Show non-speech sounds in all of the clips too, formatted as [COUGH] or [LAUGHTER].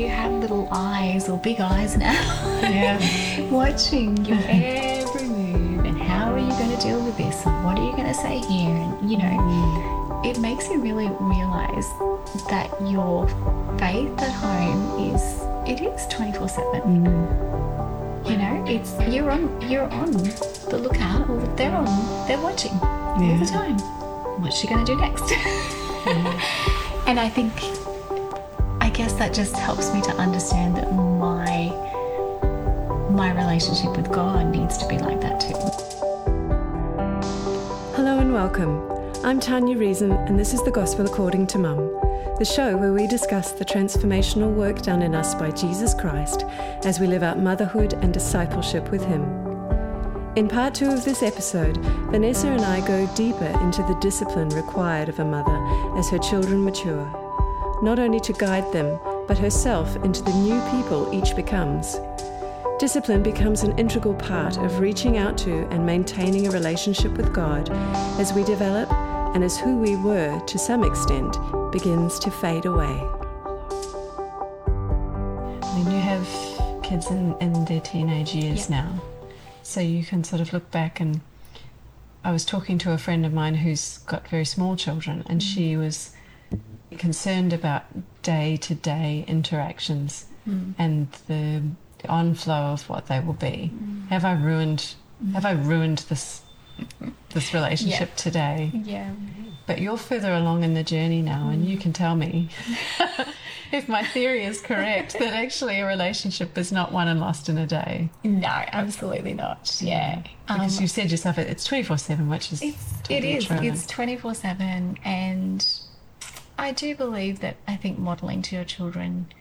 you have little eyes or big eyes now, [LAUGHS] Yeah. watching your [LAUGHS] every move and how are you going to deal with this and what are you going to say here and you know mm. it makes you really realize that your faith at home is it is 24 7 mm. you know it's you're on you're on the lookout or they're on they're watching all the time. What's she going to do next? [LAUGHS] And i think guess that just helps me to understand that my my relationship with god needs to be like that too Hello and welcome. I'm Tanya Reason, and this is the Gospel According to Mum, the show where we discuss the transformational work done in us by Jesus Christ as we live out motherhood and discipleship with Him. In part two of this episode, Vanessa and I go deeper into the discipline required of a mother as her children mature, not only to guide them, but herself into the new people each becomes. Discipline becomes an integral part of reaching out to and maintaining a relationship with God as we develop and as who we were to some extent begins to fade away. When you have kids in, in their teenage years now, so you can sort of look back and I was talking to a friend of mine who's got very small children and mm. she was concerned about day to day interactions mm. and the onflow of what they will be. Mm. Have I ruined have I ruined this this relationship today? yeah But you're further along in the journey now, and you can tell me mm. [LAUGHS] if my theory is correct that actually a relationship is not won and lost in a day. no absolutely not yeah Because Um, you said yourself it's 24 7, which is. It's totally is. true. It's twenty four seven, and I do believe that I think modeling to your children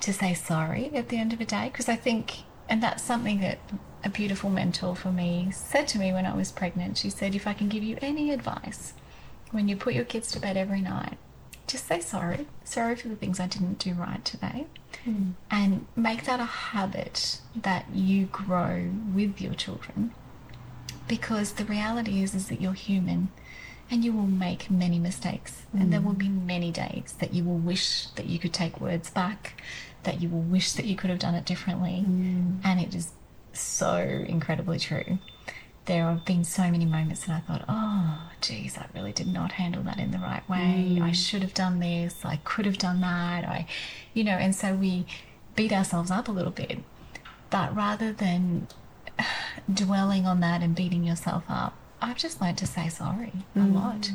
to say sorry at the end of a day, because I think, and that's something that a beautiful mentor for me said to me when I was pregnant. She said, if I can give you any advice when you put your kids to bed every night, just say sorry. Sorry for the things I didn't do right today. Hmm. And make that a habit that you grow with your children because the reality is is that you're human and you will make many mistakes and there will be many days that you will wish that you could take words back that you will wish that you could have done it differently mm. and it is so incredibly true there have been so many moments that I thought, oh, geez, I really did not handle that in the right way. Mm. I should have done this. I could have done that. I, you know, and so we beat ourselves up a little bit. But rather than [SIGHS] dwelling on that and beating yourself up, I've just learned to say sorry a mm. lot.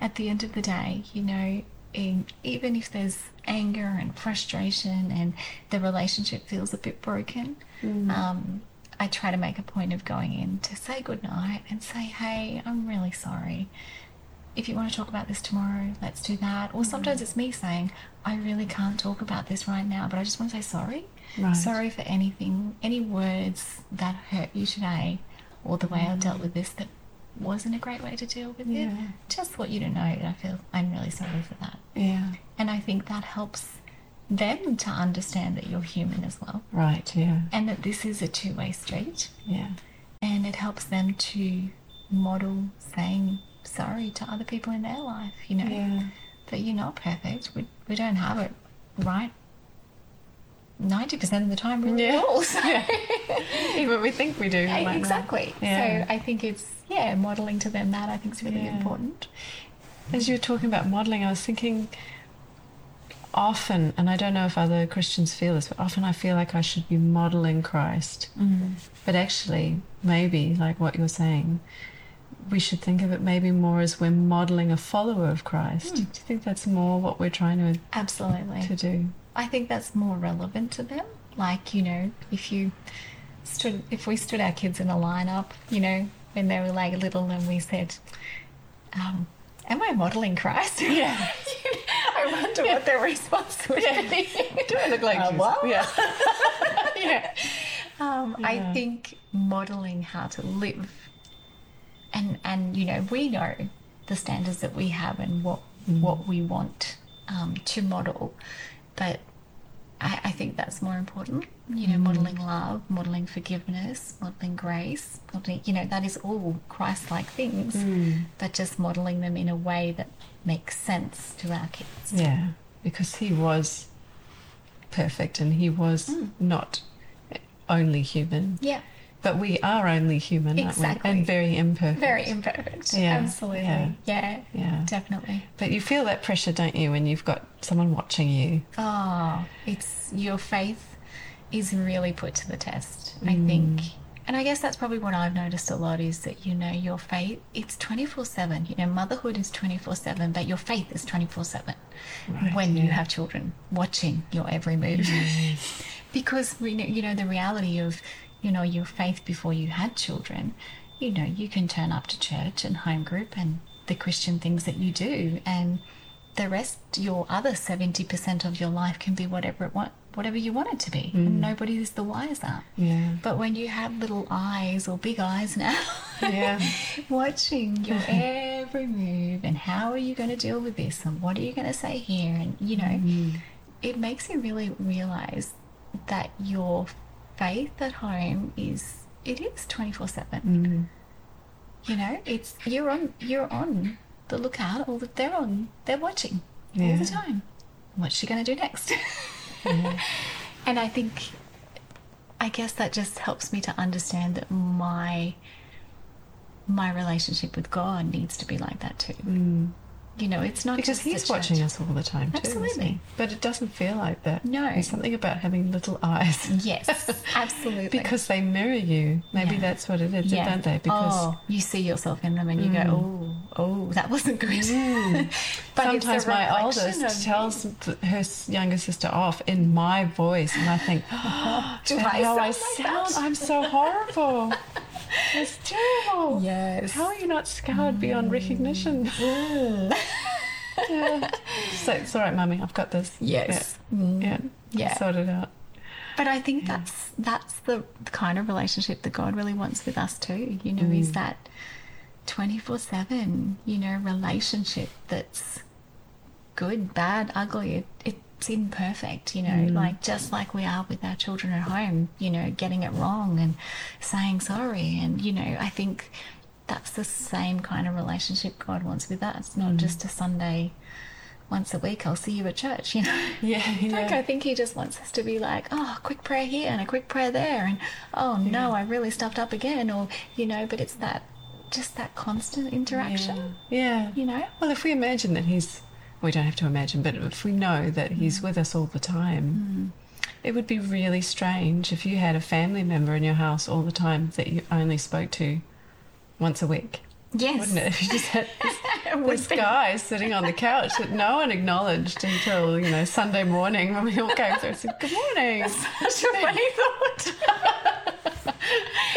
At the end of the day, you know, in, even if there's anger and frustration and the relationship feels a bit broken, mm. um, I try to make a point of going in to say goodnight and say, hey, I'm really sorry. If you want to talk about this tomorrow, let's do that. Or mm. sometimes it's me saying, I really can't talk about this right now, but I just want to say sorry. Right. Sorry for anything, any words that hurt you today, or the way I dealt with this that wasn't a great way to deal with Yeah. it. Just want you to know that I feel I'm really sorry for that. Yeah. And I think that helps them to understand that you're human as well Right, yeah. and that this is a two way street. Yeah. And it helps them to model saying sorry to other people in their life, you know, Yeah. that you're not perfect. We, we don't have it right 90% of the time, really, Yeah. all. So. Even we think we do. we exactly. Yeah. So I think it's, yeah, modeling to them that I think is really Yeah. important. As you were talking about modeling, I was thinking often, and I don't know if other Christians feel this, but often I feel like I should be modeling Christ. Mm-hmm. But actually, maybe, like what you're saying, we should think of it maybe more as we're modeling a follower of Christ. Hmm. Do you think that's more what we're trying to, Absolutely. to do? I think that's more relevant to them. Like, you know, if you stood, if we stood our kids in a lineup, you know, when they were like little and we said, um, Am I modeling Christ? [LAUGHS] Yeah. [LAUGHS] I wonder what their response would be. [LAUGHS] Do I look like Uh, what? Yeah. yeah. Um, I think modeling how to live, and and you know we know the standards that we have and what what we want um, to model, but I, I think that's more important. You know, modeling love, modeling forgiveness, modeling grace, modeling. You know, that is all Christ-like things, but just modeling them in a way that makes sense to our kids. Yeah, because he was perfect and he was Mm. not only human. Yeah. But we are only human, Exactly. aren't we? And very imperfect. Very imperfect. Yeah, Absolutely. yeah. Yeah. Yeah. Definitely. But you feel that pressure, don't you, when you've got someone watching you? Oh, it's your faith is really put to the test, I Mm. think. And I guess that's probably what I've noticed a lot is that, you know, your faith, it's 24 7. You know, motherhood is 24 7, but your faith is 24 7 Right, when you have children watching your every move. [LAUGHS] because, we know, you know, the reality of, you know, your faith before you had children, you know, you can turn up to church and home group and the Christian things that you do, and the rest, your other 70% of your life can be whatever it want, whatever you want it to be. And mm. nobody is the wiser. Yeah. But when you have little eyes or big eyes now, [LAUGHS] Yeah. watching your [LAUGHS] every move and how are you going to deal with this and what are you going to say here, and you know, mm. it makes you really realize that your faith at home is it is twenty four seven. Mm. You know, it's you're on you're on the lookout, or that they're on they're watching all the time. What's she going to do next? [LAUGHS] and I think I guess that just helps me to understand that my my relationship with God needs to be like that too. Mm. You know, it's not Because he's watching us all the time, too. Absolutely. But it doesn't feel like that. No. There's something about having little eyes. Yes, [LAUGHS] absolutely. Because they mirror you. Maybe Yeah. that's what it is, yeah. don't they? Because oh, you see yourself in them and you go, mm. oh, oh, oh, that wasn't good. Mm. [LAUGHS] but sometimes my oldest tells her younger sister off in my voice, and I think, oh, [GASPS] [GASPS] Do I how I sound like? I'm so horrible. [LAUGHS] It's terrible. Yes. How are you not scarred beyond recognition? [LAUGHS] yeah. So it's all right, mummy. I've got this. Yes. Yeah. Yeah. Yeah. Sort it out. But I think that's that's the kind of relationship that God really wants with us too. You know, Mm. is that twenty four seven, you know, relationship that's good, bad, ugly. It, it's imperfect, you know, Mm. like just like we are with our children at home, you know, getting it wrong and saying sorry. And, you know, I think that's the same kind of relationship God wants with us, not just a Sunday once a week, I'll see you at church, you know. [LAUGHS] Yeah. [LAUGHS] Like yeah. I think he just wants us to be like, oh, quick prayer here and a quick prayer there, and oh no, I really stuffed up again, or you know. But it's that, just that constant interaction, Yeah. you know. Well, if we imagine that he's, we don't have to imagine, but if we know that he's Mm. with us all the time, it would be really strange if you had a family member in your house all the time that you only spoke to once a week. Yes, Wouldn't it? [LAUGHS] If you just had this, [LAUGHS] this guy sitting on the couch that no one acknowledged until, you know, Sunday morning when we all came through and said, Good morning. Such a funny thought.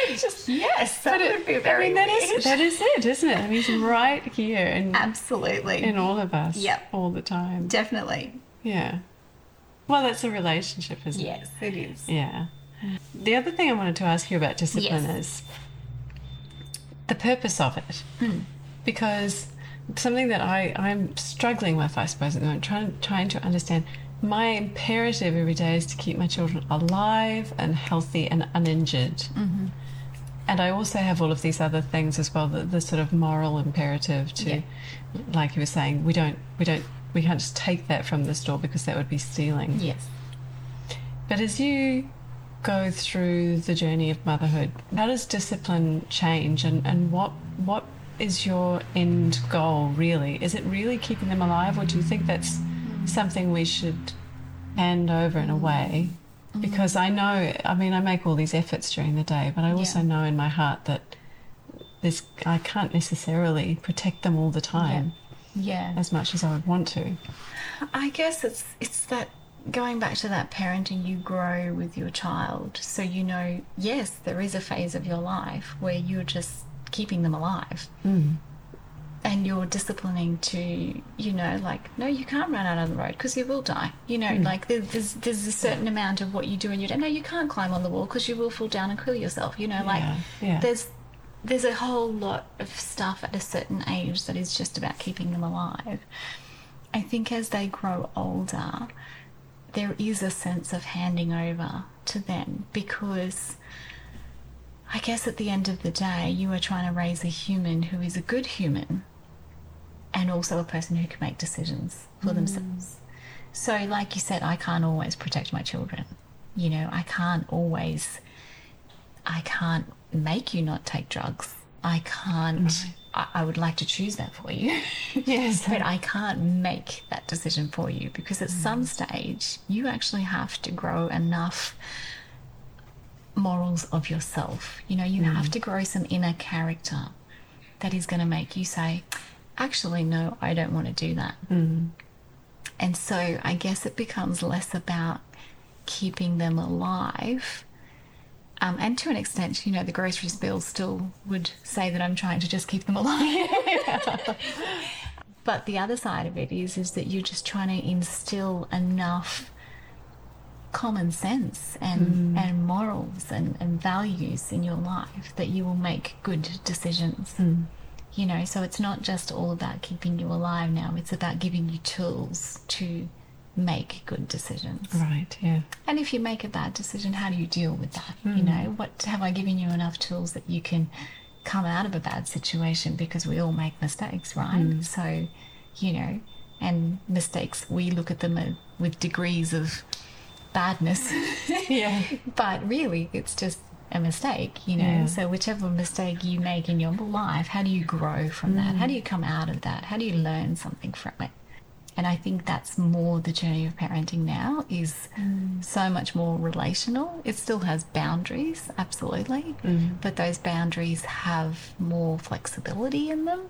[LAUGHS] Just yes, that But it- would be very I mean, that is, that is it, isn't it? I mean, he's right here in, Absolutely, in all of us Yep. all the time. definitely. Yeah. Well, that's a relationship, isn't it? Yes, it is. Yeah. The other thing I wanted to ask you about discipline Yes. is the purpose of it. Hmm. Because something that I, I'm struggling with, I suppose, at the moment, trying, trying to understand my imperative every day is to keep my children alive and healthy and uninjured. Mm-hmm. And I also have all of these other things as well, the, the sort of moral imperative to, Yeah. like you were saying, we don't, we don't, we can't just take that from the store because that would be stealing. Yes. But as you go through the journey of motherhood, how does discipline change and, and what what is your end goal really? Is it really keeping them alive or do you think that's something we should hand over in a way? Mm. Because I know I mean I make all these efforts during the day, but I also Yeah. know in my heart that this I can't necessarily protect them all the time Yeah. as much as I would want to. I guess it's it's that going back to that parenting you grow with your child so you know yes there is a phase of your life where you're just keeping them alive mm. And you're disciplining to you know like no you can't run out on the road because you will die. You know hmm. like there- there's there's a certain amount of what you do in your day. No you can't climb on the wall because you will fall down and kill yourself you know like Yeah, yeah. there's there's a whole lot of stuff at a certain age that is just about keeping them alive. I think as they grow older, there is a sense of handing over to them because I guess at the end of the day, you are trying to raise a human who is a good human and also a person who can make decisions for themselves. So, like you said, I can't always protect my children. You know, I can't always, I can't make you not take drugs. I can't, I, I would like to choose that for you. [LAUGHS] Yes. but I can't make that decision for you because at some Mm. stage you actually have to grow enough morals of yourself. You know, you Mm. have to grow some inner character that is going to make you say, actually, no, I don't want to do that. Mm. And so I guess it becomes less about keeping them alive. Um, and to an extent, you know, the groceries bill still would say that I'm trying to just keep them alive. [LAUGHS] but the other side of it is, is that you're just trying to instill enough common sense and, and morals and, and values in your life that you will make good decisions. You know, so it's not just all about keeping you alive now, it's about giving you tools to make good decisions. Right, yeah. And if you make a bad decision, how do you deal with that? You know, what have I given you enough tools that you can come out of a bad situation because we all make mistakes, right? So, you know, and mistakes, we look at them uh, with degrees of badness. [LAUGHS] Yeah. [LAUGHS] but really, it's just a mistake, you know. Yeah. So, whichever mistake you make in your life, how do you grow from that? Mm. How do you come out of that? How do you learn something from it? And I think that's more the journey of parenting now is mm. so much more relational. It still has boundaries, absolutely, mm. but those boundaries have more flexibility in them.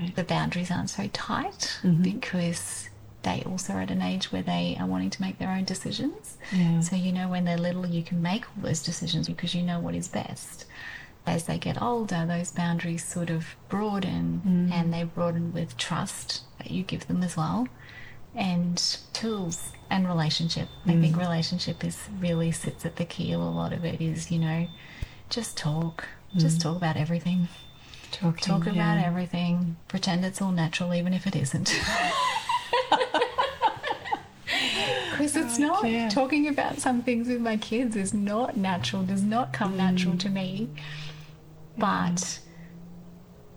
Right. The boundaries aren't so tight mm-hmm. because they also are at an age where they are wanting to make their own decisions. Yeah. So, you know, when they're little, you can make all those decisions because you know what is best. As they get older, those boundaries sort of broaden mm. and they broaden with trust that you give them as well and tools and relationship. I think mm. relationship is really sits at the key of a lot of it is, you know, just talk. Just mm. talk about everything. Talking, Talk about yeah. everything. Pretend it's all natural, even if it isn't. [LAUGHS] Because it's not. yeah. Talking about some things with my kids is not natural, does not come mm. natural to me. But mm.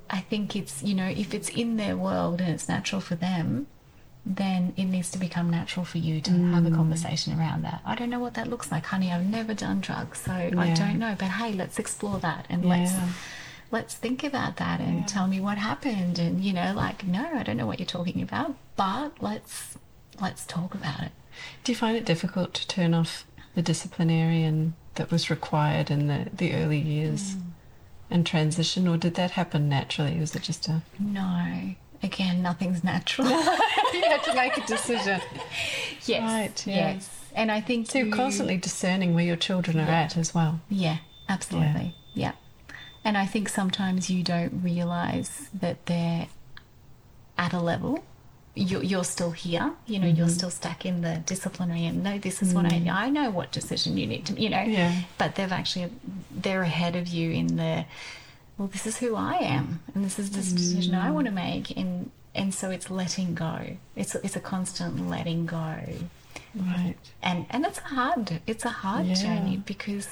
I think it's, you know, if it's in their world and it's natural for them, then it needs to become natural for you to have a mm. conversation around that. I don't know what that looks like, honey. I've never done drugs, so I don't know. But hey, let's explore that and let's let's think about that and tell me what happened. And you know, like, no, I don't know what you're talking about, but let's let's talk about it. Do you find it difficult to turn off the disciplinarian that was required in the, the early years hmm. and transition, or did that happen naturally? Was it just a. No, again, nothing's natural. [LAUGHS] [LAUGHS] you had to make a decision. yes, Right, yeah. yes. And I think So you're you- constantly discerning where your children are at as well. Yeah, absolutely. Yeah. And I think sometimes you don't realize that they're at a level. You're, you're still here, you know, Mm-hmm. you're still stuck in the disciplinary and no, this is what I, I know what decision you need to, you know, Mm. Yeah. but they've actually, they're ahead of you in the, well, this is who I am and this is the decision I want to make. And, and so it's letting go. It's, it's a constant letting go Right. and and it's hard it's a hard Yeah. journey because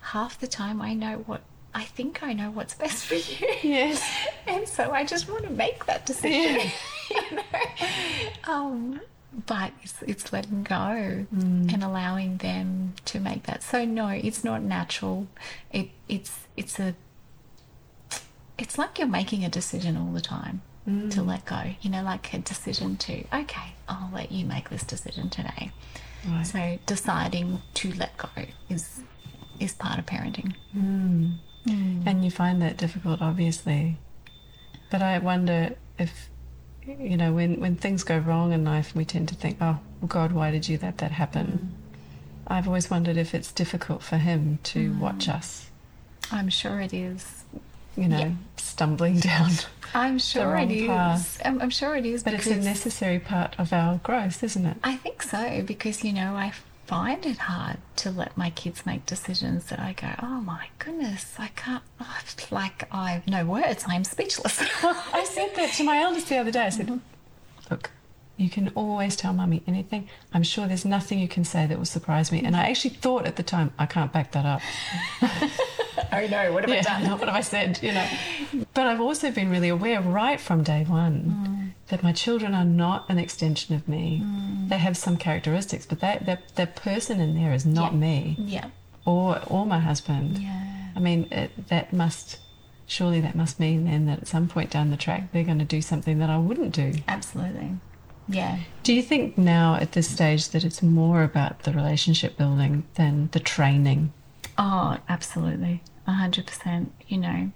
half the time i know what i think i know what's best for you Yes. [LAUGHS] and so i just want to make that decision [LAUGHS] you [LAUGHS] know? um but it's, it's letting go mm. and allowing them to make that so no it's not natural it it's it's a it's like you're making a decision all the time mm. to let go you know like a decision to okay i'll let you make this decision today Right. so deciding to let go is is part of parenting. Mm. And you find that difficult, obviously. But I wonder if, you know, when, when things go wrong in life, we tend to think, oh, God, why did you let that happen? Mm. I've always wondered if it's difficult for Him to mm. watch us, I'm sure it is. you know, Yeah. stumbling [LAUGHS] down. I'm sure wrong it is. path. I'm, I'm sure it is. But it's a necessary part of our growth, isn't it? I think so because you know I find it hard to let my kids make decisions that I go, oh my goodness, I can't. oh, [LAUGHS] like I have no words. I'm speechless. [LAUGHS] I said that to my eldest the other day. I said, mm-hmm. Look, you can always tell mummy anything. I'm sure there's nothing you can say that will surprise me. And I actually thought at the time, I can't back that up. [LAUGHS] oh no, what have I done? what have I said? You know. But I've also been really aware right from day one mm. That my children are not an extension of me. Mm. They have some characteristics, but that that that person in there is not Yeah. me Yeah. or or my husband. Yeah. I mean, it, that must surely that must mean then that at some point down the track they're going to do something that I wouldn't do. Absolutely. Yeah. Do you think now at this stage that it's more about the relationship building than the training? Oh, absolutely. A hundred percent. You know,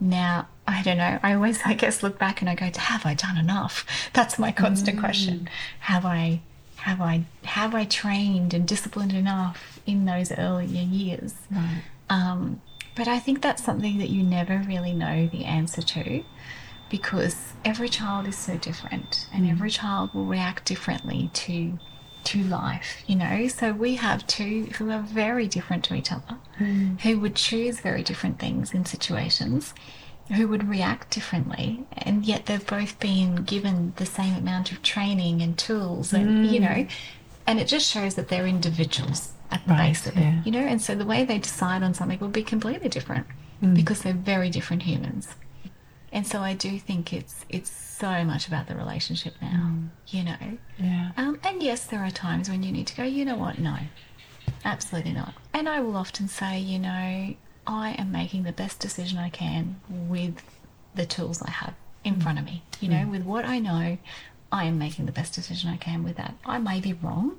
now I don't know. I always, I guess, look back and I go, "Have I done enough?" That's my constant question. Mm. Have I, have I, have I trained and disciplined enough in those earlier years? Right. Um, but I think that's something that you never really know the answer to because every child is so different and mm. every child will react differently to to life, you know. So we have two who are very different to each other, mm. who would choose very different things in situations, who would react differently, and yet they've both been given the same amount of training and tools and you mm. know, and it just shows that they're individuals at the Right, base of it, you know, and so the way they decide on something will be completely different mm. because they're very different humans. And so I do think it's it's so much about the relationship now, mm. you know. Yeah. Um, and yes, there are times when you need to go, you know what? No, absolutely not. And I will often say, you know, I am making the best decision I can with the tools I have in front of me. You know, mm. with what I know, I am making the best decision I can with that. I may be wrong,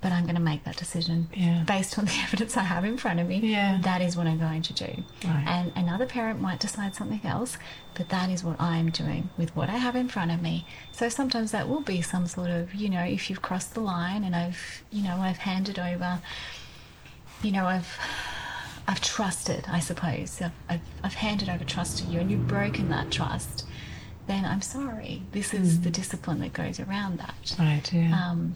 but I'm going to make that decision Yeah. based on the [LAUGHS] evidence I have in front of me. Yeah. That is what I'm going to do. Right. And another parent might decide something else, but that is what I'm doing with what I have in front of me. So sometimes that will be some sort of, you know, if you've crossed the line and I've, you know, I've handed over, you know, I've. I've trusted, I suppose. I've, I've, I've handed over trust to you and you've broken that trust, then I'm sorry. This is the discipline that goes around that. Right. Yeah. Um,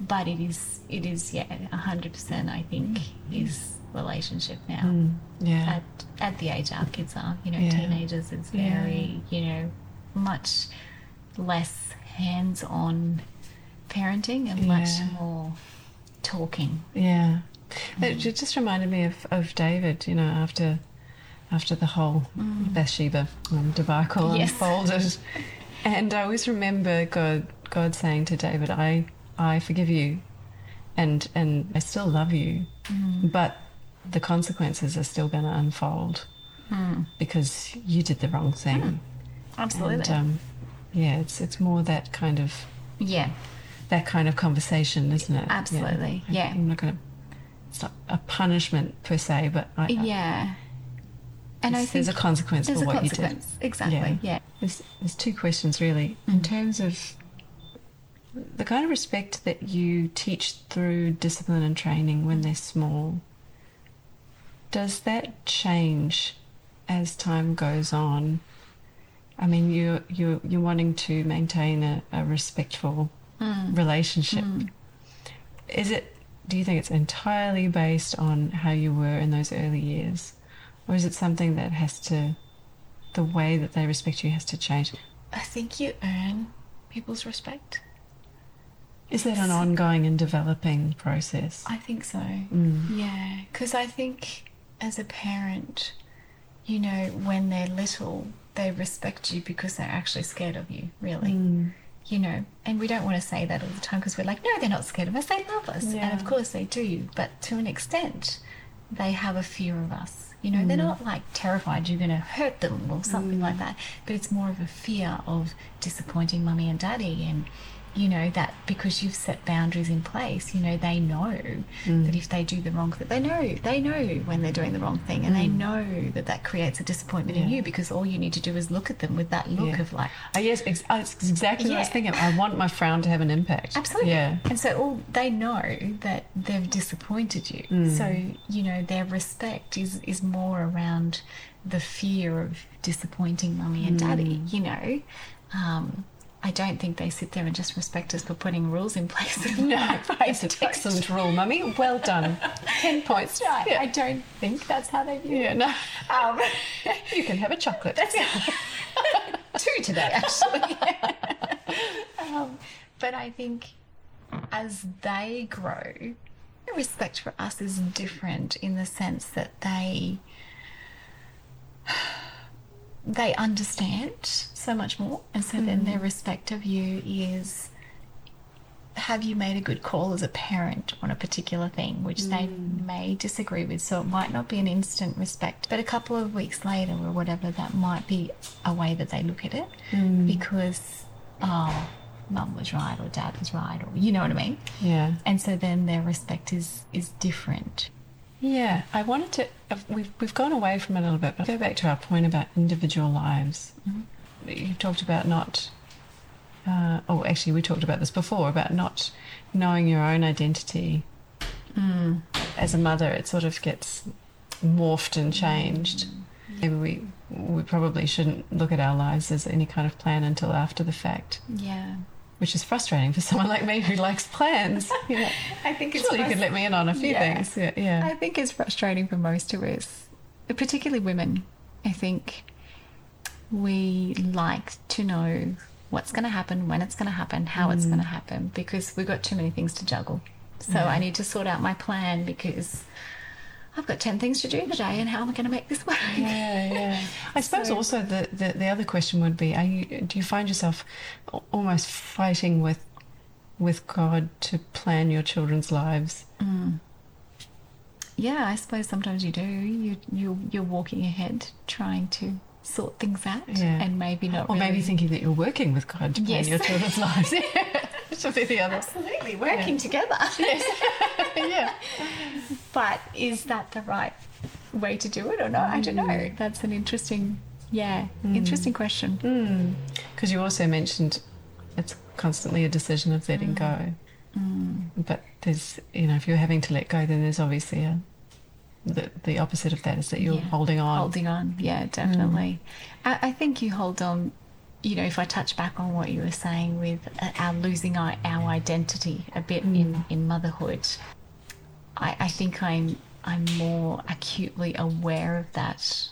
but it is, it is, yeah, hundred percent. I think is relationship now. Mm, yeah. At at the age our kids are, you know, Yeah. teenagers. It's Yeah. very, you know, much less hands-on parenting and much more talking. Yeah. It just reminded me of, of David, you know, after after the whole Bathsheba um, debacle Yes. unfolded. and I always remember God God saying to David, I I forgive you and and I still love you, but the consequences are still going to unfold because you did the wrong thing. Absolutely. And um, yeah, it's it's more that kind of yeah. that kind of conversation, isn't it? Absolutely, I- yeah. I'm not going to. It's not a punishment per se, but I, Yeah. And I think there's a consequence there's for a what consequence. you did. Exactly. Yeah. There's, there's two questions really. Mm-hmm. In terms of the kind of respect that you teach through discipline and training when they're small, does that change as time goes on? I mean, you you you're wanting to maintain a, a respectful mm. relationship. Mm. Is it? Do you think it's entirely based on how you were in those early years, or is it something that has to, the way that they respect you has to change? I think you earn people's respect. Is that an ongoing and developing process? I think so. Mm. Yeah, because I think as a parent, you know, when they're little, they respect you because they're actually scared of you, really. Mm. You know, and we don't want to say that all the time because we're like, no, they're not scared of us, they love us. Yeah. And of course they do, but to an extent, they have a fear of us. You know, they're mm. not like terrified you're going to hurt them or something like mm. that, but it's more of a fear of disappointing mummy and daddy and you know that because you've set boundaries in place you know they know that if they do the wrong thing they know they know when they're doing the wrong thing and they know that that creates a disappointment in you because all you need to do is look at them with that look Yeah. of like Oh, yes, ex- it's exactly what I was thinking. I want my frown to have an impact. Absolutely. Yeah. And so all they know that they've disappointed you. Mm. So, you know, their respect is is more around the fear of disappointing mummy and daddy, Mm. you know. Um I don't think they sit there and just respect us for putting rules in place. [LAUGHS] No, [LAUGHS] that's an excellent rule, mummy. Well done. [LAUGHS] Ten points. Right. Yeah. I don't think that's how they view yeah, it. no. Um, You can have a chocolate. That's two today, actually. um, but I think as they grow, respect for us is different in the sense that they they understand so much more. And so then mm. their respect of you is have you made a good call as a parent on a particular thing, which they mm. may disagree with. So it might not be an instant respect, but a couple of weeks later or whatever, that might be a way that they look at it mm. because, oh, mum was right or dad was right, or you know what I mean? Yeah. And so then their respect is, is different. Yeah, I wanted to. uh, We've we've gone away from it a little bit, but go back to our point about individual lives. You talked about not. Uh, oh, actually, we talked about this before about not knowing your own identity. As a mother, it sort of gets morphed and changed. Maybe we we probably shouldn't look at our lives as any kind of plan until after the fact, Yeah. Which is frustrating for someone like me who likes plans. [LAUGHS] Know, I think it's surely you could let me in on a few Yeah. things. Yeah, yeah. I think it's frustrating for most of us, particularly women. I think we like to know what's going to happen, when it's going to happen, how it's mm. going to happen, because we've got too many things to juggle. So I need to sort out my plan because I've got 10 things to do today, and how am I going to make this work? Yeah, yeah. I suppose So- also the, the the other question would be: Are you do you find yourself almost fighting with with God to plan your children's lives? Mm. Yeah, I suppose sometimes you do. You, you, you're walking ahead trying to sort things out Yeah. and maybe not Or maybe thinking that you're working with God to plan Yes. your children's lives. [LAUGHS] [LAUGHS] [LAUGHS] Yeah, should be the other. Absolutely, working together. [LAUGHS] Yes. [LAUGHS] yeah. But is that the right way to do it or not? I don't know. Mm. That's an interesting, yeah, mm. interesting question. Mm. Because you also mentioned it's constantly a decision of letting go. But there's, you know, if you're having to let go, then there's obviously a the, the opposite of that is that you're Yeah. holding on. Holding on, yeah, definitely. I, I think you hold on. You know, if I touch back on what you were saying with uh, our losing our, our identity a bit in, in motherhood, I, I think I'm I'm more acutely aware of that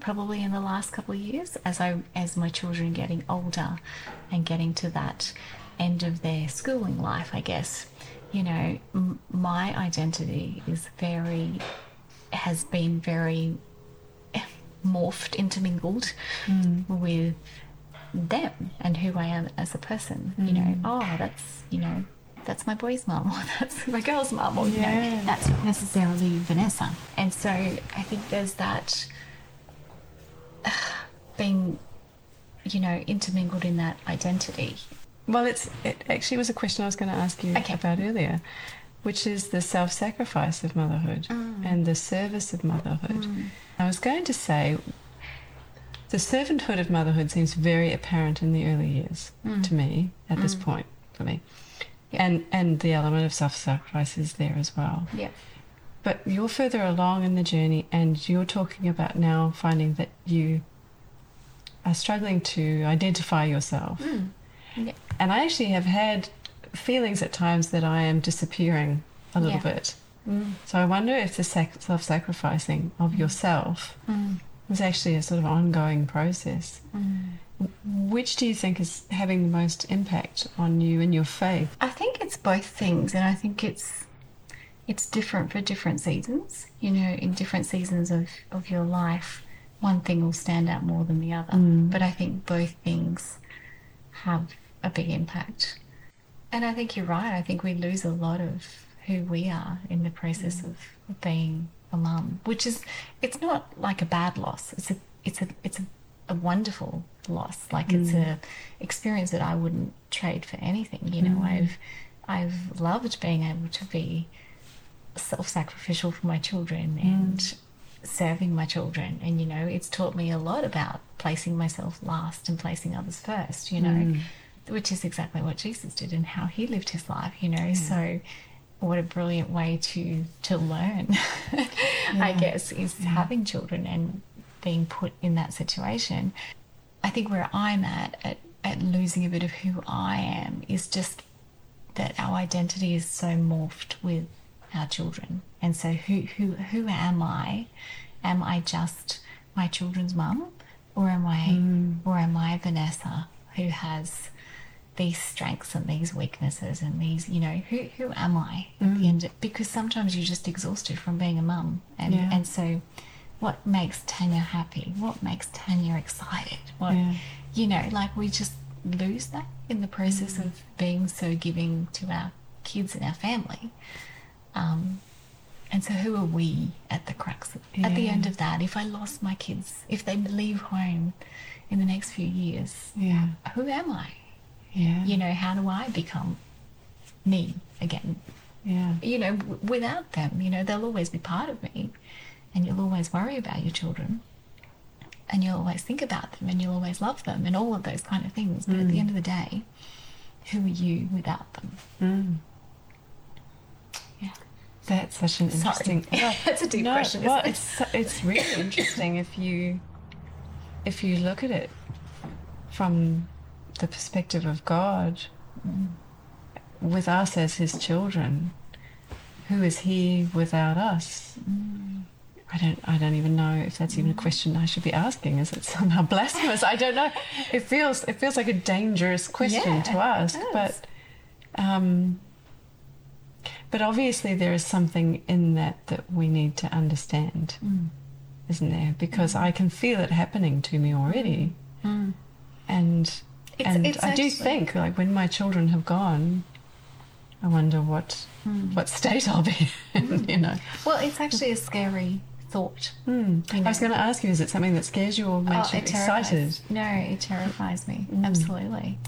probably in the last couple of years as I as my children getting older and getting to that end of their schooling life I guess. You know m- my identity is very has been very morphed intermingled with them and who I am as a person you know oh that's you know that's my boy's mum or [LAUGHS] that's my girl's mum or you Yeah. know that's not necessarily Vanessa and so I think there's that [SIGHS] being you know intermingled in that identity Well, it's it actually was a question I was going to ask you Okay. about earlier, which is the self-sacrifice of motherhood mm. and the service of motherhood. Mm. I was going to say the servanthood of motherhood seems very apparent in the early years hmm. to me at this hmm. point for me, Yeah. and and the element of self-sacrifice is there as well. yeah But you're further along in the journey, and you're talking about now finding that you are struggling to identify yourself. Hmm. yeah And I actually have had feelings at times that I am disappearing a little Yeah. bit. So I wonder if the sac- self sacrificing of yourself is actually a sort of ongoing process. Mm. Which do you think is having the most impact on you and your faith? I think it's both things, and I think it's it's different for different seasons. You know, in different seasons of, of your life, one thing will stand out more than the other. Mm. But I think both things have a big impact. And I think you're right. I think we lose a lot of who we are in the process mm. of being a mum, which is it's not like a bad loss. It's a it's a it's a, a wonderful loss. Like it's mm. a experience that I wouldn't trade for anything. You know, mm. I've I've loved being able to be self-sacrificial for my children mm. and serving my children. And you know it's taught me a lot about placing myself last and placing others first you know which is exactly what Jesus did and how he lived his life you know. So what a brilliant way to to learn [LAUGHS] I guess is having children and being put in that situation I think where I'm at, at at losing a bit of who I am is just that our identity is so morphed with our children. And so who who who am I? Am I just my children's mum? Or am I mm. or am I Vanessa who has these strengths and these weaknesses and these you know, who who am I at the end of, because sometimes you're just exhausted from being a mum. And Yeah. and so what makes Tanya happy? What makes Tanya excited? What Yeah. you know, like we just lose that in the process of being so giving to our kids and our family. Um, and so, who are we at the crux? Of, At the end of that, if I lost my kids, if they leave home in the next few years, Yeah. who am I? Yeah. You know, how do I become me again? Yeah. You know, w- without them, you know, they'll always be part of me, and you'll always worry about your children, and you'll always think about them, and you'll always love them, and all of those kind of things. But at the end of the day, who are you without them? Mm. Yeah. That's such an interesting. [LAUGHS] That's a deep no, question, Well, it? it's it's really interesting if you if you look at it from the perspective of God, with us as His children. Who is He without us? I don't. I don't even know if that's even a question I should be asking. Is it somehow [LAUGHS] blasphemous? I don't know. It feels. It feels like a dangerous question Yeah, to ask, but. Um, but obviously, there is something in that that we need to understand, Mm. isn't there? Because I can feel it happening to me already, and It's- and it's I do think like when my children have gone, I wonder what Mm. what state I'll be in. [LAUGHS] You know. Well, it's actually a scary thought. Hmm. You know. I was going to ask you: Is it something that scares you or makes you excited? No, it terrifies me. Mm. Absolutely.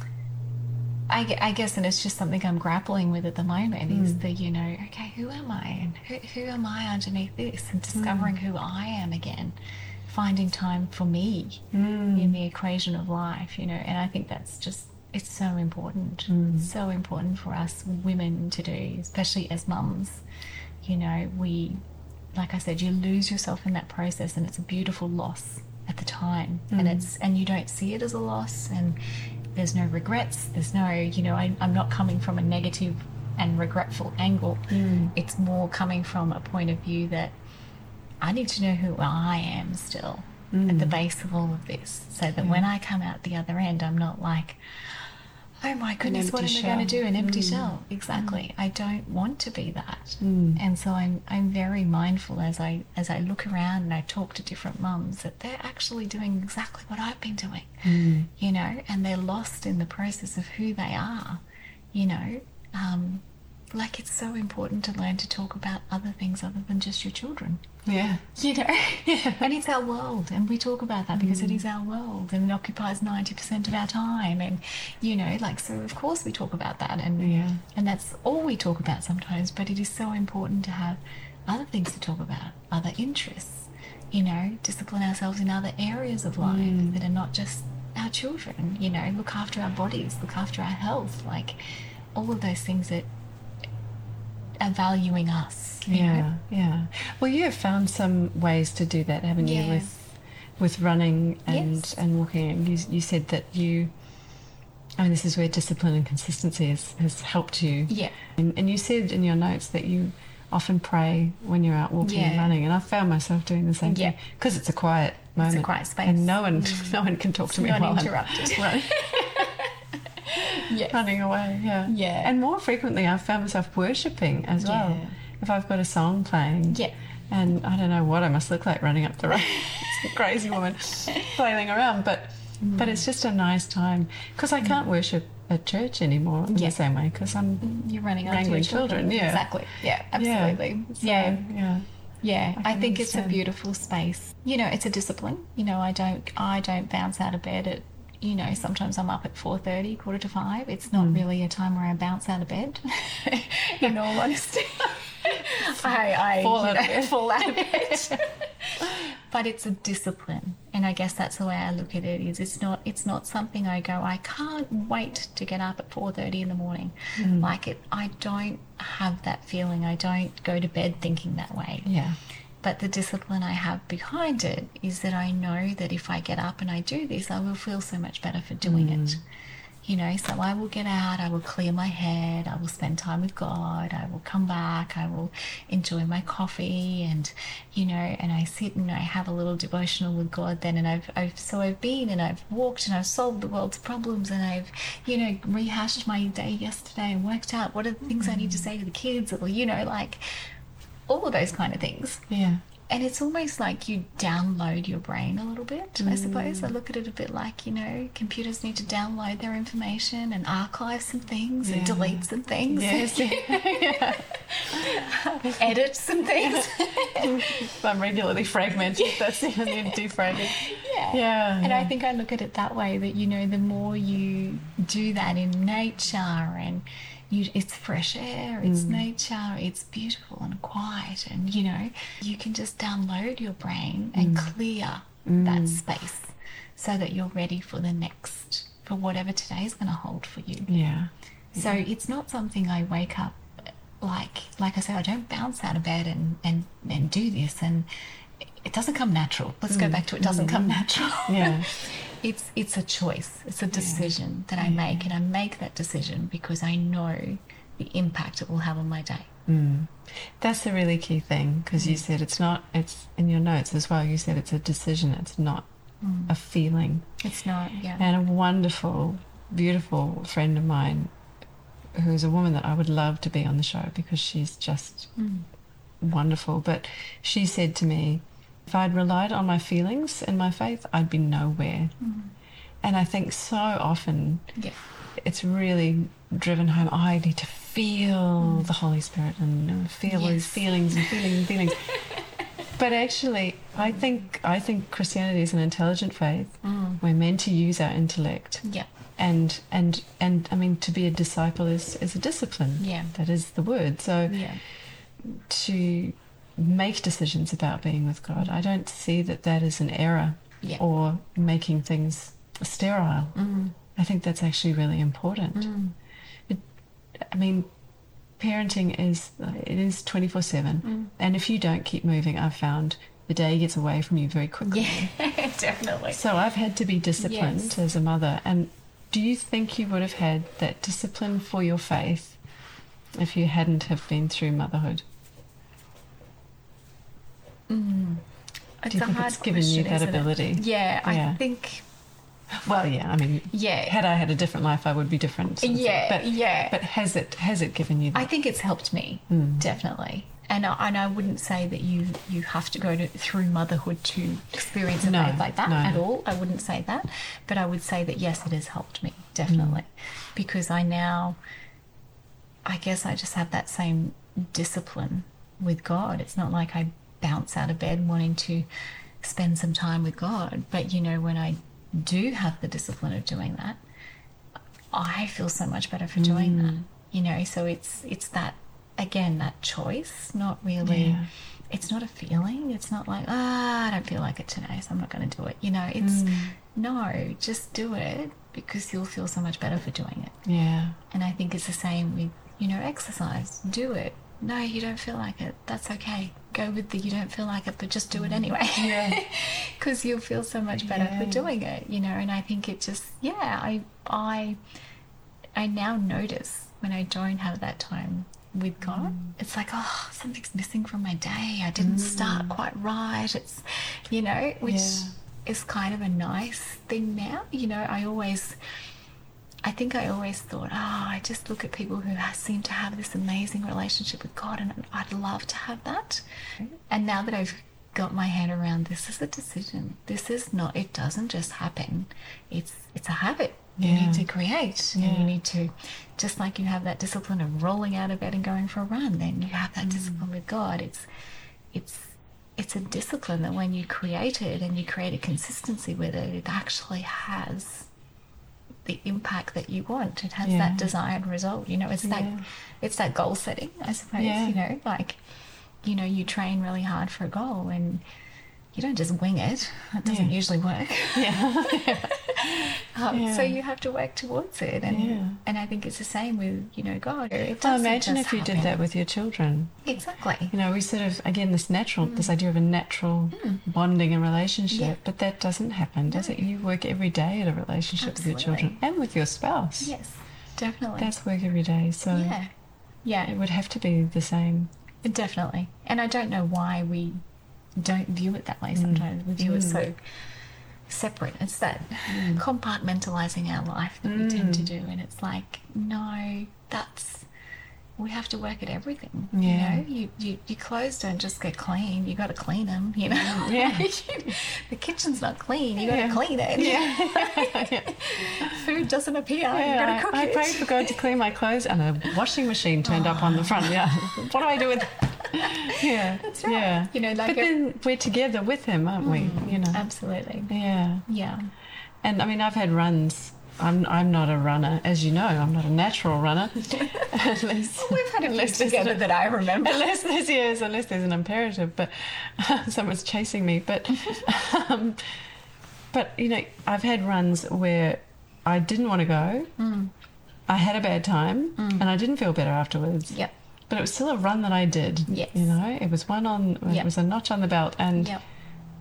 I, I guess, and it's just something I'm grappling with at the moment is Mm. the, you know, okay, who am I? And who, who am I underneath this? And discovering Mm. who I am again. Finding time for me Mm. in the equation of life, you know, and I think that's just, it's so important. Mm. So important for us women to do, especially as mums. You know, we, like I said, you lose yourself in that process and it's a beautiful loss at the time and it's and you don't see it as a loss and there's no regrets there's no you know I, i'm not coming from a negative and regretful angle it's more coming from a point of view that i need to know who i am still at the base of all of this so that when i come out the other end i'm not like oh my goodness what am empty i going to do? An empty shell. Exactly. I don't want to be that. Mm. and so I'm I'm very mindful as I as I look around and I talk to different mums that they're actually doing exactly what I've been doing, Mm. you know, and they're lost in the process of who they are, you know. Um, like it's so important to learn to talk about other things other than just your children, Yeah. you know. and it's our world, and we talk about that because it is our world, and it occupies ninety percent of our time, and you know, like so. Of course, we talk about that, and Yeah. and that's all we talk about sometimes, but it is so important to have other things to talk about, other interests, you know, discipline ourselves in other areas of life Mm. that are not just our children, you know, look after our bodies, look after our health, like all of those things that are valuing us. Yeah, know. yeah. Well, you have found some ways to do that, haven't you? With with running and Yes. and walking. You, you said that you. I mean, this is where discipline and consistency has, has helped you. Yeah. And, and you said in your notes that you often pray when you're out walking and running, and I found myself doing the same Yeah. thing because it's a quiet moment. A quiet space. and no one [LAUGHS] no one can talk to me Not while I'm interrupted. [LAUGHS] [LAUGHS] Yes. running away. Yeah, Yeah. And more frequently, I've found myself worshiping as well. Yeah. If I've got a song playing, Yeah. and I don't know what I must look like running up the road. [LAUGHS] it's a crazy woman [LAUGHS] flailing around, but but it's just a nice time because I can't worship at church anymore in Yeah. the same way because I'm You're running Wrangling children. children, yeah. Exactly. Yeah, yeah absolutely. So, yeah. yeah Yeah, I I, think it's a beautiful space. You know, it's a discipline. You know, I don't I don't bounce out of bed at you know, sometimes I'm up at four thirty, quarter to five. It's not mm. really a time where I bounce out of bed. [LAUGHS] in all honesty. [LAUGHS] I, I Fall out of know, bed. fall out of [LAUGHS] bed. but it's a discipline. And I guess that's the way I look at it is it's not it's not something I go, I can't wait to get up at four thirty in the morning. Mm. Like it I don't have that feeling. I don't go to bed thinking that way. yeah But the discipline I have behind it is that I know that if I get up and I do this, I will feel so much better for doing it. Mm. You know, so I will get out, I will clear my head, I will spend time with God, I will come back, I will enjoy my coffee and you know, and I sit and I have a little devotional with God then. And I've, I've so I've been and I've walked and I've solved the world's problems and I've, you know, rehashed my day yesterday and worked out what are the things I need to mm. say to the kids or you know, like all of those kind of things yeah and it's almost like you download your brain a little bit, I mm. suppose. I look at it a bit like, you know, computers need to download their information and archive some things and delete some things. Yes. [LAUGHS] yeah. edit some things. [LAUGHS] I'm regularly fragmented. That's the only defragment. yeah. Yeah. And I think I look at it that way that, you know, the more you do that in nature and you, it's fresh air, it's Mm. nature, it's beautiful and quiet, and, you know, you can just download your brain and Mm. clear that space so that you're ready for the next, for whatever today's going to hold for you. Yeah. So it's not something I wake up like like I say, I don't bounce out of bed and and, and do this and it doesn't come natural. Let's go back to it doesn't come natural. Mm. Yeah. [LAUGHS] it's it's a choice. It's a decision that I make and I make that decision because I know the impact it will have on my day. Mm. That's the really key thing because you said it's not, it's in your notes as well. You said it's a decision, it's not a feeling. It's not yeah. And a wonderful, beautiful friend of mine who is a woman that I would love to be on the show because she's just Mm. wonderful. But she said to me, if I'd relied on my feelings and my faith, I'd be nowhere. Mm. And I think so often Yeah. it's really driven home. Oh, I need to feel the Holy Spirit and feel Yes. these feelings and feelings and feelings. [LAUGHS] but actually, I think I think Christianity is an intelligent faith. Mm. We're meant to use our intellect, Yeah. and and and I mean, to be a disciple is is a discipline. Yeah. that is the word. So Yeah. to make decisions about being with God, I don't see that that is an error Yeah. or making things sterile. Mm. I think that's actually really important. Mm. It, I mean, parenting is it is twenty four seven, Mm. and if you don't keep moving, I've found the day gets away from you very quickly. Yeah, [LAUGHS] definitely. So I've had to be disciplined Yes. as a mother. And do you think you would have had that discipline for your faith if you hadn't have been through motherhood? Mm. It's Do you think it's given you question, that isn't it? ability? Yeah, Yeah. I think Well, yeah. I mean, yeah. had I had a different life, I would be different. sort of thing. Yeah, But yeah. but has it has it given you? That? I think it's helped me Mm. definitely, and I, and I wouldn't say that you you have to go to, through motherhood to experience a No, like that no. at all. I wouldn't say that, but I would say that yes, it has helped me definitely, Mm. because I now, I guess I just have that same discipline with God. It's not like I bounce out of bed wanting to spend some time with God, but you know when I do have the discipline of doing that, I feel so much better for doing that. You know, so it's it's that again that choice, not really. Yeah. It's not a feeling. It's not like ah, I don't feel like it today, so I'm not going to do it. You know, it's no, just do it because you'll feel so much better for doing it. yeah. And I think it's the same with you know exercise. Do it. No, you don't feel like it. That's okay. Go with the you don't feel like it, but just do it anyway. Yeah. [LAUGHS] because you'll feel so much better Yeah. for doing it, you know. And I think it just, yeah, I, I, I now notice when I don't have that time with God, Mm. it's like, oh, something's missing from my day. I didn't start quite right. It's, you know, which Yeah. is kind of a nice thing now. You know, I always. I think I always thought, oh, I just look at people who seem to have this amazing relationship with God, and I'd love to have that. And now that I've got my head around this is a decision. This is not. It doesn't just happen. It's it's a habit. You Yeah. need to create, Yeah. you need to, just like you have that discipline of rolling out of bed and going for a run. Then you have that mm. discipline with God. It's it's it's a discipline that when you create it and you create a consistency with it, it actually has the impact that you want. It has Yeah. that desired result. You know, it's that Yeah. it's that goal setting, I suppose. Yeah. You know, like you know, you train really hard for a goal and you don't just wing it. That doesn't Yeah. usually work. [LAUGHS] Yeah. [LAUGHS] Um, Yeah. So you have to work towards it, and Yeah. and I think it's the same with you know God. It Well, imagine if you did that with your children. exactly. You know, we sort of again this natural, Mm. this idea of a natural bonding and relationship, but that doesn't happen, does it? You work every day at a relationship with your children and with your spouse. Yes, definitely. That's work every day. So yeah, yeah. it would have to be the same. Definitely. And I don't know why we don't view it that way Mm. sometimes. We view it so separate. It's that compartmentalizing our life that we tend to Mm. do. And it's like, no, that's we have to work at everything. Yeah. You know, you, you, your clothes don't just get clean. You got to clean them. You know, [LAUGHS] Yeah. the kitchen's not clean. You got to Yeah. clean it. Yeah. [LAUGHS] Food doesn't appear. you got to cook I, I prayed for God to clean my clothes, and a washing machine turned up on the front. [LAUGHS] Yeah, what do I do with? [LAUGHS] Yeah, That's right. Yeah, You know, like but then we're together with Him, aren't we? You know. Absolutely. Yeah, Yeah. and I mean, I've had runs. I'm I'm not a runner, as you know. I'm not a natural runner. [LAUGHS] unless, We've had a there's together that I remember. unless there's yes, unless there's an imperative, but [LAUGHS] someone's chasing me. But um, but you know, I've had runs where I didn't want to go. Mm. I had a bad time, and I didn't feel better afterwards. Yep. But it was still a run that I did. Yes. You know, it was one on. It was a notch on the belt, and Yep.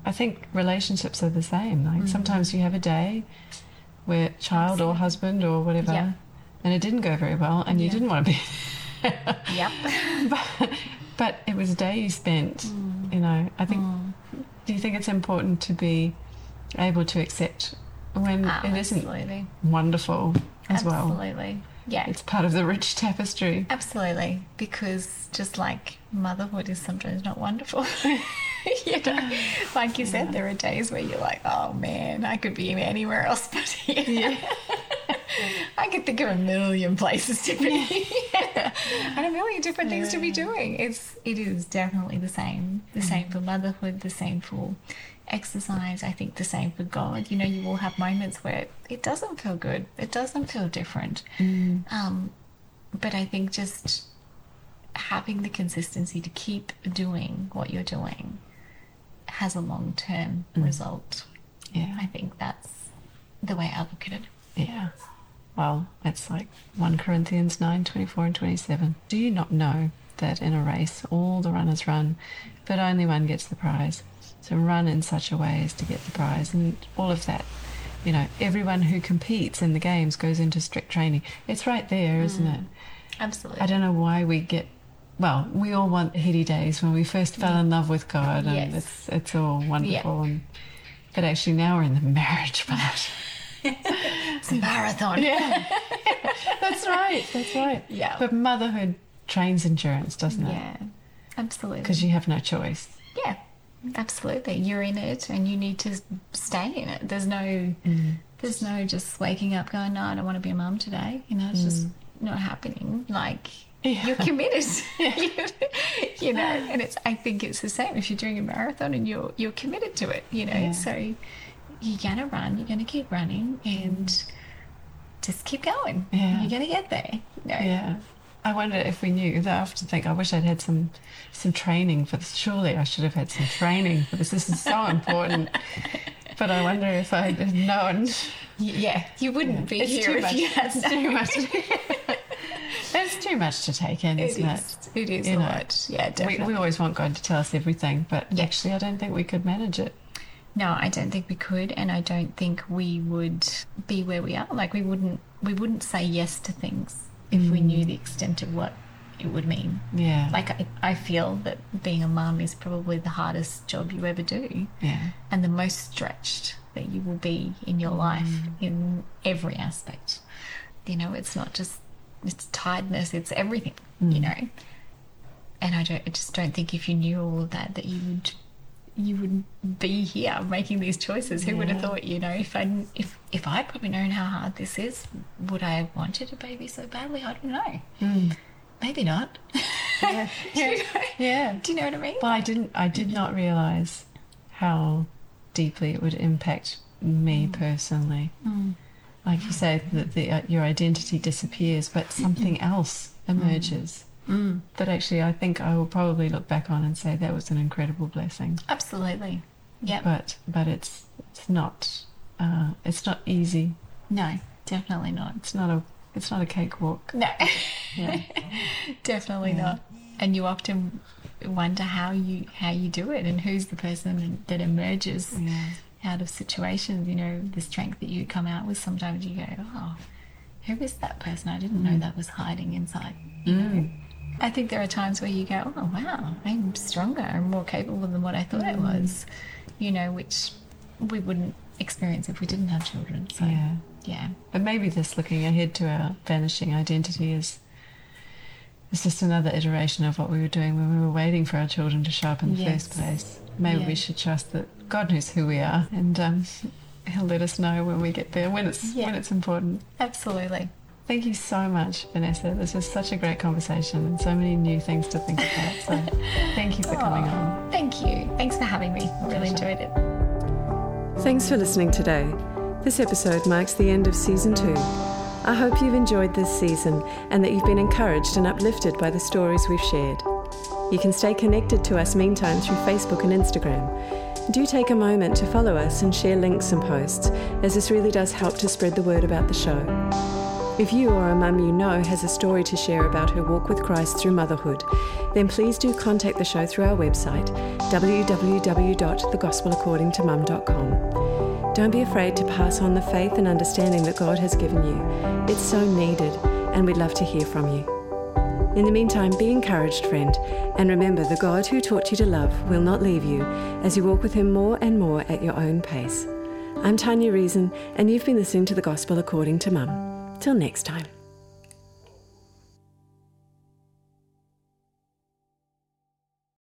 I think relationships are the same. Mm. Like sometimes you have a day where child or husband or whatever, Yeah. and it didn't go very well, and you didn't want to be. Yep. [LAUGHS] but, but it was a day you spent. Mm. You know, I think. Do you think it's important to be able to accept when it isn't Absolutely. wonderfh as well? Absolutely. Yeah. It's part of the rich tapestry. Absolutely, because just like motherhood is sometimes not wonderful. [LAUGHS] you know, like you said, there are days where you're like, "Oh man, I could be anywhere else but here." [LAUGHS] I could think of a million places to be, [LAUGHS] and a million different things to be doing. It's it is definitely the same. The mm. same for motherhood. The same for exercise. I think the same for God. You know, you will have moments where it doesn't feel good. It doesn't feel different. Mm. Um, but I think just having the consistency to keep doing what you're doing has a long term mm. result. Yeah. I think that's the way I look at it. Yeah. Well, it's like 1 Corinthians 9 24 and 27. Do you not know that in a race all the runners run, but only one gets the prize? So run in such a way as to get the prize. And all of that, you know, everyone who competes in the games goes into strict training. It's right there, isn't hmm. it? Absolutely. I don't know why we get. Well, we all want the heady days when we first fell in love with God, and Yes. it's it's all wonderful. And but actually, now we're in the [LAUGHS] marriage part. It's a marathon. Yeah, [LAUGHS] that's right. That's right. Yeah. But motherhood trains endurance, doesn't it? Yeah. Absolutely. Because you have no choice. Yeah, absolutely. You're in it, and you need to stay in it. There's no, mm. there's no just waking up going, no, I don't want to be a mum today. You know, it's just mm. not happening. Like Yeah. you're committed. [LAUGHS] [LAUGHS] you know, and it's. I think it's the same if you're doing a marathon and you're you're committed to it. You know, Yeah. so you're gonna run. You're gonna keep running, and just keep going. Yeah. You're gonna get there. Know? Yeah. I wonder if we knew. I often think I wish I'd had some some training for this. Surely I should have had some training for this. This is so [LAUGHS] important. But I wonder if I had known. Yeah, you wouldn't be It's here too if much. It's too much. [LAUGHS] It's too much to take in, It isn't it? is. It is You a know, lot. Yeah, We, definitely. we always want God to tell us everything, but Yeah. actually, I don't think we could manage it. No, I don't think we could, and I don't think we would be where we are. Like we wouldn't, we wouldn't say yes to things if we knew mm. the extent of what it would mean. Yeah. Like I, I feel that being a mum is probably the hardest job you ever do, yeah. and the most stretched that you will be in your life mm. in every aspect. You know, it's not just it's tiredness; it's everything. You mm. know, and I don't, I just don't think if you knew all of that, that you would, you would be here making these choices. Who would have thought? You know, if I, if if I'd probably known how hard this is, would I have wanted a baby so badly? I don't know. Hmm. Maybe not. Yeah. [LAUGHS] Know? [LAUGHS] Yeah. Do you know what I mean? Well, I didn't. I did not realize how deeply it would impact me hmm. personally. Hmm. Like you say, that the, uh, your identity disappears, but something mm-hmm. else emerges. Mm. That actually, I think I will probably look back on and say that was an incredible blessing. Absolutely. Yeah. But but it's it's not uh, it's not easy. No, definitely not. It's not a it's not a cakewalk. No, Yeah. [LAUGHS] definitely not. And you often wonder how you how you do it and who's the person that emerges yeah. out of situations. You know, the strength that you come out with. Sometimes you go, oh, who is that person? I didn't know that was hiding inside. You know. I think there are times where you go, oh wow, I'm stronger and more capable than what I thought I was. You know, which we wouldn't experience if we didn't have children. So Yeah. yeah. But maybe this looking ahead to our vanishing identity is it's just another iteration of what we were doing when we were waiting for our children to show up in the Yes. first place. Maybe we should trust that God knows who we are, and um, [LAUGHS] He'll let us know when we get there, when it's Yeah. when it's important. Absolutely. Thank you so much, Vanessa. This was such a great conversation and so many new things to think about. So, thank you for coming Aw, on. Thank you. Thanks for having me. I really enjoyed it. Thanks for listening today. This episode marks the end of season two. I hope you've enjoyed this season and that you've been encouraged and uplifted by the stories we've shared. You can stay connected to us meantime through Facebook and Instagram. Do take a moment to follow us and share links and posts, as this really does help to spread the word about the show. If you or a mum you know has a story to share about her walk with Christ through motherhood, then please do contact the show through our website, www.thegospelaccordingtomum.com. Don't be afraid to pass on the faith and understanding that God has given you. It's so needed, and we'd love to hear from you. In the meantime, be encouraged, friend, and remember the God who taught you to love will not leave you as you walk with Him more and more at your own pace. I'm Tanya Reason, and you've been listening to the Gospel According to Mum. Till next time.